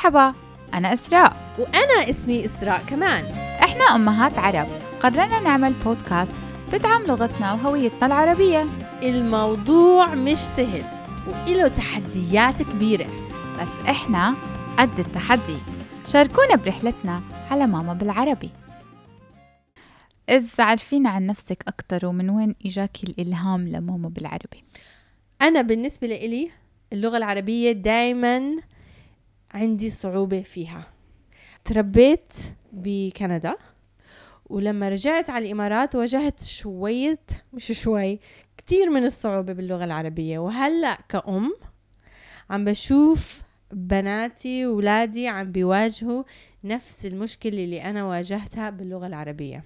مرحبا أنا إسراء. وأنا اسمي إسراء كمان. إحنا أمهات عرب. قررنا نعمل بودكاست بدعم لغتنا وهويتنا العربية. الموضوع مش سهل وإله تحديات كبيرة. بس إحنا قد التحدي. شاركونا برحلتنا على ماما بالعربي. إز عارفين عن نفسك أكتر ومن وين إجاكي الإلهام لماما بالعربي؟ أنا بالنسبة لإلي اللغة العربية دايما عندي صعوبة فيها. تربيت بكندا ولما رجعت على الإمارات واجهت شوية مش شوي كتير من الصعوبة باللغة العربية. وهلأ كأم عم بشوف بناتي وولادي عم بيواجهوا نفس المشكلة اللي أنا واجهتها باللغة العربية.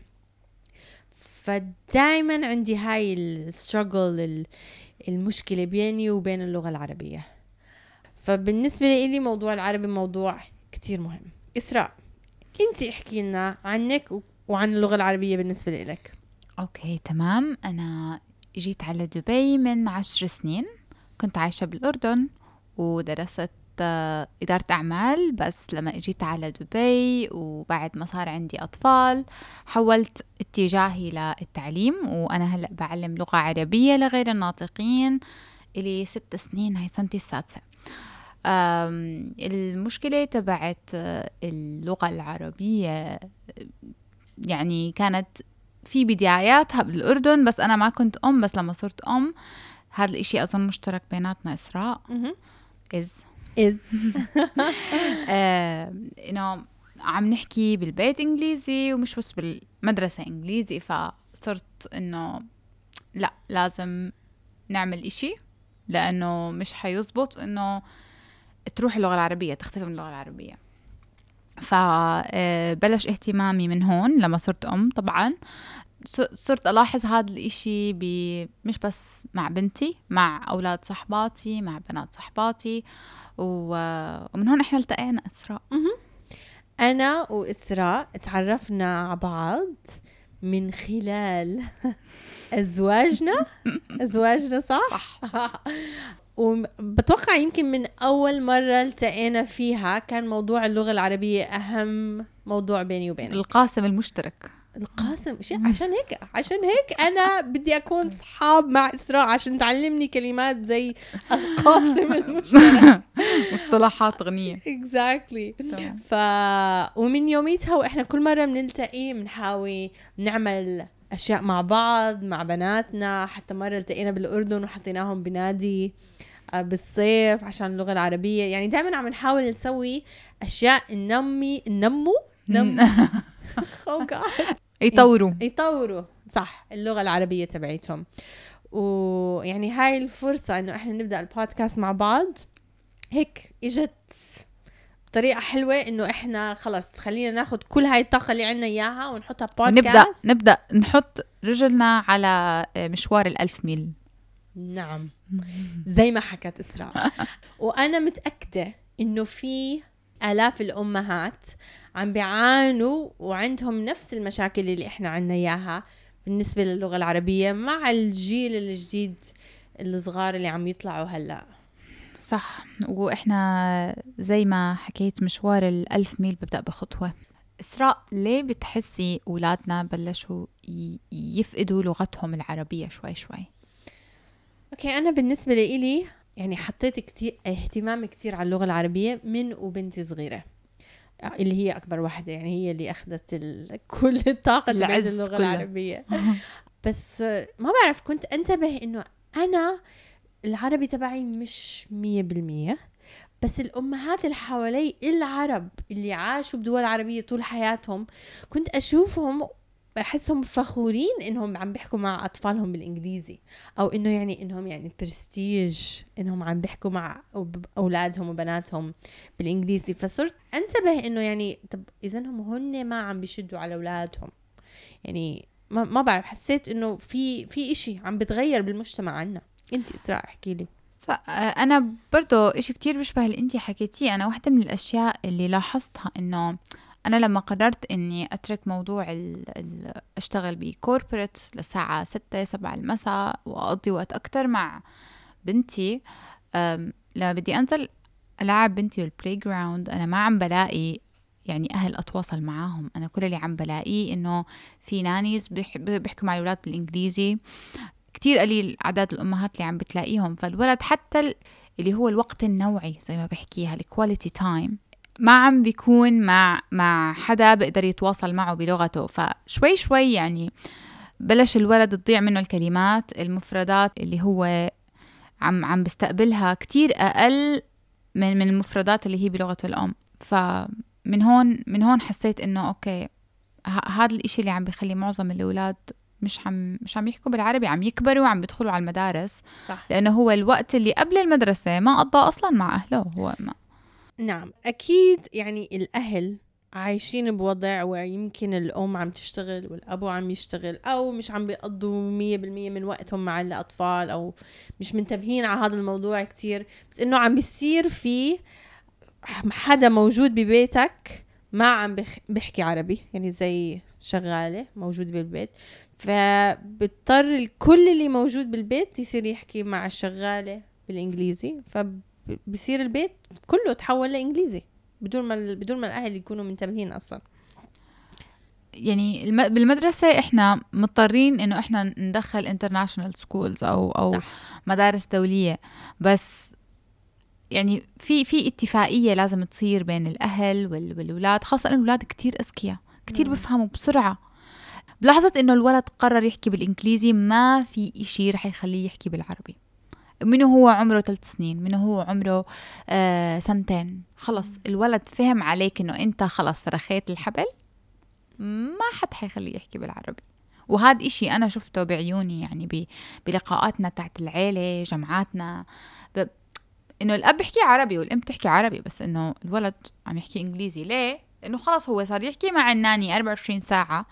فدايما عندي هاي ال struggle المشكلة بيني وبين اللغة العربية. فبالنسبة لي موضوع العربي موضوع كتير مهم. إسراء انت احكي لنا عنك وعن اللغة العربية بالنسبة لك أوكي تمام. أنا جيت على دبي من عشر سنين. كنت عايشة بالأردن ودرست آه، إدارة أعمال بس لما إجيت على دبي وبعد ما صار عندي أطفال حولت اتجاهي للتعليم وأنا هلأ بعلم لغة عربية لغير الناطقين. إلي ست سنين هاي سنتي السادسة. المشكلة تبعت اللغة العربية يعني كانت في بداياتها بالأردن بس أنا ما كنت أم بس لما صرت أم هذا الإشي أظن مشترك بيناتنا إسراء. إز. إز. إنه عم نحكي بالبيت إنجليزي ومش بس بالمدرسة إنجليزي فصرت إنه لا لازم نعمل إشي لأنه مش حيزبط إنه تروح اللغة العربية تختفي من اللغة العربية. فبلش اهتمامي من هون لما صرت أم طبعا. صرت ألاحظ هذا الإشي مش بس مع بنتي مع أولاد صحباتي مع بنات صحباتي. ومن هون إحنا التقينا إسراء. أنا وإسراء تعرفنا على بعض من خلال أزواجنا. أزواجنا صح؟ صح. وبتوقع يمكن من أول مرة التقينا فيها كان موضوع اللغة العربية أهم موضوع بيني وبينك. القاسم المشترك. القاسم عشان هيك عشان هيك أنا بدي أكون صحاب مع إسراء عشان تعلمني كلمات زي القاسم المشترك. مصطلحات غنية. اكزاكتلي ف ومن يوميتها وإحنا كل مرة بنلتقي بنحاول نعمل أشياء مع بعض مع بناتنا حتى مرة التقينا بالأردن وحطيناهم بنادي. بالصيف عشان اللغة العربية. يعني دائما عم نحاول نسوي أشياء ننمي ننمو؟ نم oh يطوروا. يطوروا. صح اللغة العربية تبعتهم ويعني هاي الفرصة إنه إحنا نبدأ البودكاست مع بعض. هيك إجت بطريقة حلوة إنه إحنا خلص خلينا ناخد كل هاي الطاقة اللي عنا إياها ونحطها بودكاست نبدأ نبدأ نحط رجلنا على مشوار الألف ميل. نعم. زي ما حكت إسراء. وأنا متأكدة إنه في آلاف الأمهات عم بيعانوا وعندهم نفس المشاكل اللي إحنا عنا إياها بالنسبة للغة العربية مع الجيل الجديد الصغار اللي عم يطلعوا هلأ. صح. وإحنا زي ما حكيت مشوار الألف ميل ببدأ بخطوة. إسراء ليه بتحسي أولادنا بلشوا يفقدوا لغتهم العربية شوي شوي؟ أوكي أنا بالنسبة لإلي يعني حطيت كتير اهتمام كتير على اللغة العربية من وبنتي صغيرة اللي هي أكبر واحدة يعني هي اللي أخذت كل الطاقة تبعت اللغة كله. العربية بس ما بعرف كنت أنتبه إنه أنا العربي تبعي مش مية بالمية بس الأمهات اللي حوالي العرب اللي عاشوا بدول عربية طول حياتهم كنت أشوفهم بحسهم فخورين إنهم عم بيحكوا مع أطفالهم بالإنجليزي. أو إنه يعني إنهم يعني برستيج إنهم عم بيحكوا مع أولادهم وبناتهم بالإنجليزي. فصرت أنتبه إنه يعني طب إذا هم هن ما عم بيشدوا على أولادهم. يعني ما, ما بعرف حسيت إنه في في إشي عم بتغير بالمجتمع عنا. انت إسراء احكي لي. أنا برضو إشي كتير بيشبه اللي انت حكيتيه. أنا واحدة من الأشياء اللي لاحظتها إنه أنا لما قررت إني أترك موضوع ال ال أشتغل بكوربريت للساعة ستة سبعة المساء وأقضي وقت أكتر مع بنتي لما بدي أنزل ألعب بنتي بال playground أنا ما عم بلاقي يعني أهل أتواصل معاهم. أنا كل اللي عم بلاقيه إنه في nannies بيح- بيحكوا مع الأولاد بالإنجليزي. كتير قليل عدد الأمهات اللي عم بتلاقيهم. فالولد حتى ال- اللي هو الوقت النوعي زي ما بحكيها ال quality time ما عم بيكون مع مع حدا بيقدر يتواصل معه بلغته. فشوي شوي يعني بلش الولد تضيع منه الكلمات المفردات اللي هو عم عم بيستقبلها كتير أقل من من المفردات اللي هي بلغته الأم. فمن هون من هون حسيت إنه أوكي هذا الإشي اللي عم بيخلي معظم الأولاد مش عم مش عم يحكوا بالعربي عم يكبروا وعم بيدخلوا على المدارس. صح. لأنه هو الوقت اللي قبل المدرسة ما قضى أصلا مع أهله هو ما نعم أكيد يعني الأهل عايشين بوضع ويمكن الأم عم تشتغل والأبو عم يشتغل أو مش عم بيقضوا مية بالمية من وقتهم مع الأطفال أو مش منتبهين على هذا الموضوع كتير. بس إنه عم بيصير في حدا موجود ببيتك ما عم بيحكي عربي يعني زي شغالة موجود بالبيت. فبضطر الكل اللي موجود بالبيت يصير يحكي مع الشغالة بالإنجليزي. فبصير البيت كله تحول لإنجليزي بدون ما بدون ما الأهل يكونوا منتبهين أصلا يعني الم- بالمدرسة إحنا مضطرين إنه إحنا ندخل international schools أو أو صح. مدارس دولية بس يعني في في اتفاقية لازم تصير بين الأهل وال- والأولاد خاصة إنه الأولاد كتير أذكياء كتير. بفهموا بسرعة بلحظة إنه الولد قرر يحكي بالإنجليزي ما في إشي رح يخليه يحكي بالعربي منه هو عمره ثلاث سنين؟ منه هو عمره آه سنتين؟ خلص الولد فهم عليك إنه أنت خلص رخيت الحبل. ما حد حيخليه يحكي بالعربي. وهذا إشي أنا شفته بعيوني يعني ب- بلقاءاتنا تاعت العيلة جمعاتنا. ب... إنه الأب بيحكي عربي والأم تحكي عربي بس إنه الولد عم يحكي إنجليزي. ليه؟ لأنه خلص هو صار يحكي مع الناني 24 ساعة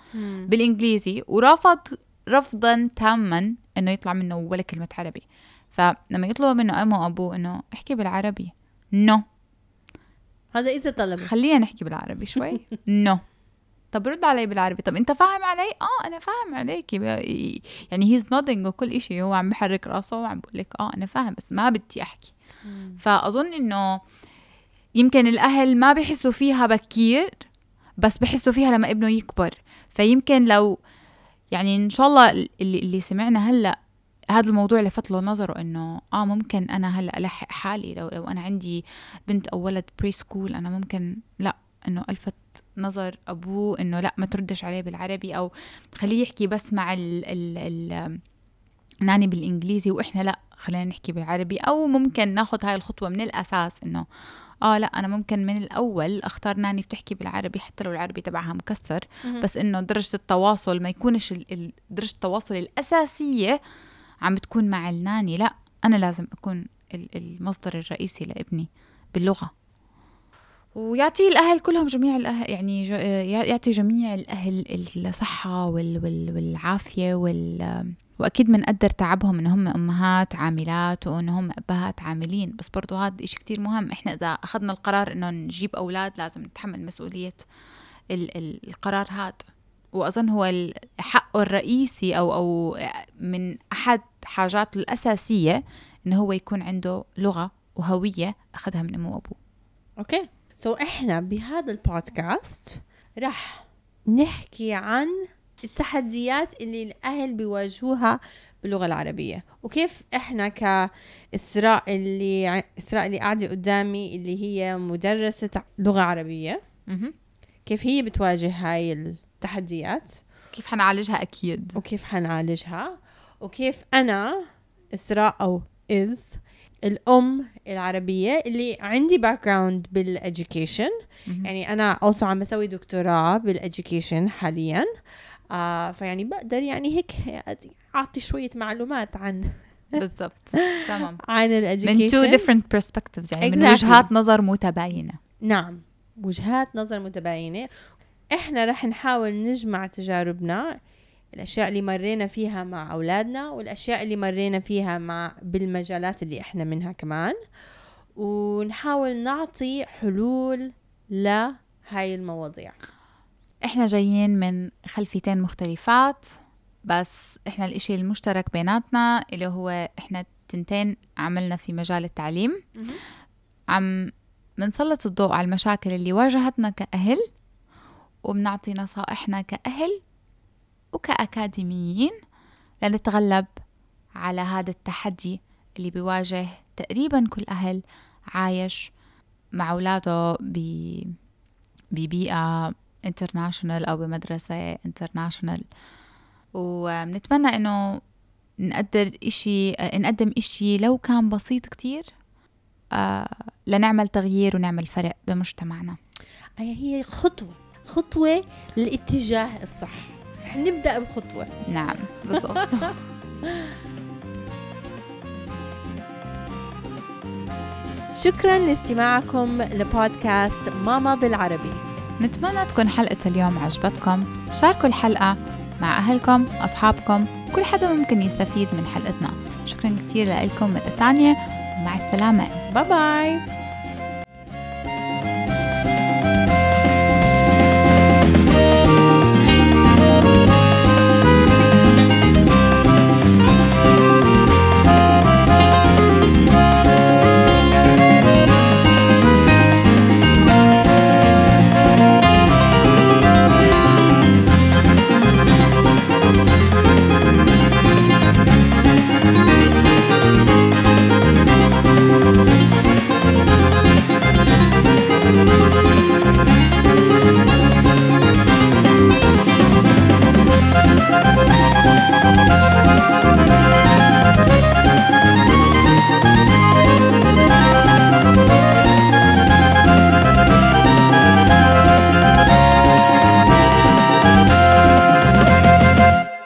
بالإنجليزي ورفض رفضا تاما إنه يطلع منه ولا كلمة عربي. فلما يطلبوا منه أمه وأبوه إنه احكي بالعربي. no. no. هذا إذا طلبوا خلينا نحكي بالعربي شوي. no. no. طب رد علي بالعربي. طب أنت فاهم علي؟ آه أنا فاهم عليك. يعني he's nodding وكل إشي. هو عم بحرك راسه وعم بقول لك آه أنا فاهم بس ما بدي أحكي. فأظن إنه يمكن الأهل ما بيحسوا فيها بكير بس بحسوا فيها لما ابنه يكبر. فيمكن لو يعني إن شاء الله اللي, اللي سمعنا هلأ هذا الموضوع لفت له نظره إنه آه ممكن أنا هلأ ألحق حالي. لو لو أنا عندي بنت أو ولد preschool أنا ممكن لا إنه ألفت نظر أبوه إنه لا ما تردش عليه بالعربي أو خليه يحكي بس مع ال ال ال nanny بالإنجليزي وإحنا لا خلينا نحكي بالعربي. أو ممكن ناخذ هاي الخطوة من الأساس إنه آه لا أنا ممكن من الأول أختار ناني بتحكي بالعربي حتى لو العربي تبعها مكسر. بس إنه درجة التواصل ما يكونش درجة التواصل الأساسية عم بتكون مع الناني. لا أنا لازم أكون ال- المصدر الرئيسي لابني باللغة. ويعطي الأهل كلهم جميع الاهل يعني يعطي جميع الأهل الصحة وال وال وأكيد بنقدر تعبهم إن هم أمهات عاملات وإن هم أبهات عاملين. بس برضو هذا إشي كتير مهم. إحنا إذا أخذنا القرار إنه نجيب أولاد لازم نتحمل مسؤولية ال ال القرار هذا. وأظن هو حقه الرئيسي أو أو من أحد حاجاته الأساسية إنه هو يكون عنده لغة وهوية أخذها من أمه وأبوه. أوكي. so so, إحنا بهذا البودكاست رح نحكي عن التحديات اللي الأهل بيواجهوها باللغة العربية. وكيف إحنا كإسراء اللي إسراء اللي قاعدة قدامي اللي هي مدرسة لغة عربية. مهم. كيف هي بتواجه هاي التحديات؟ كيف حنعالجها أكيد. وكيف حنعالجها؟ وكيف أنا إسراء أو as الأم العربية اللي عندي background بال education مهم. يعني أنا also عم بسوي دكتوراه بال education حاليا. آه فيعني بقدر يعني هيك أعطي شوية معلومات عن بالضبط. تمام. عن من الاديوكيشن two different perspectives يعني من Exactly. وجهات نظر متباينة. نعم. وجهات نظر متباينة. إحنا رح نحاول نجمع تجاربنا الأشياء اللي مرينا فيها مع أولادنا والأشياء اللي مرينا فيها مع بالمجالات اللي إحنا منها كمان. ونحاول نعطي حلول لهاي المواضيع. إحنا جايين من خلفيتين مختلفات بس إحنا الإشي المشترك بيناتنا اللي هو إحنا تنتين عملنا في مجال التعليم. عم منسلط الضوء على المشاكل اللي واجهتنا كأهل وبنعطي نصائحنا كأهل وكأكاديميين لنتغلب على هذا التحدي اللي بيواجه تقريبا كل أهل عايش مع أولاده ببيئة international أو بمدرسة international وبنتمنى إنه نقدر إشي نقدم إشي لو كان بسيط كتير آه، لنعمل تغيير ونعمل فرق بمجتمعنا. هي خطوة خطوة للاتجاه الصح. نبدأ بخطوة. نعم بالضبط. شكرا لاستماعكم لبودكاست ماما بالعربي. نتمنى تكون حلقة اليوم عجبتكم. شاركوا الحلقة مع أهلكم أصحابكم كل حدا ممكن يستفيد من حلقتنا. شكرا كتير لكم مرة تانية. ومع السلامة. باي باي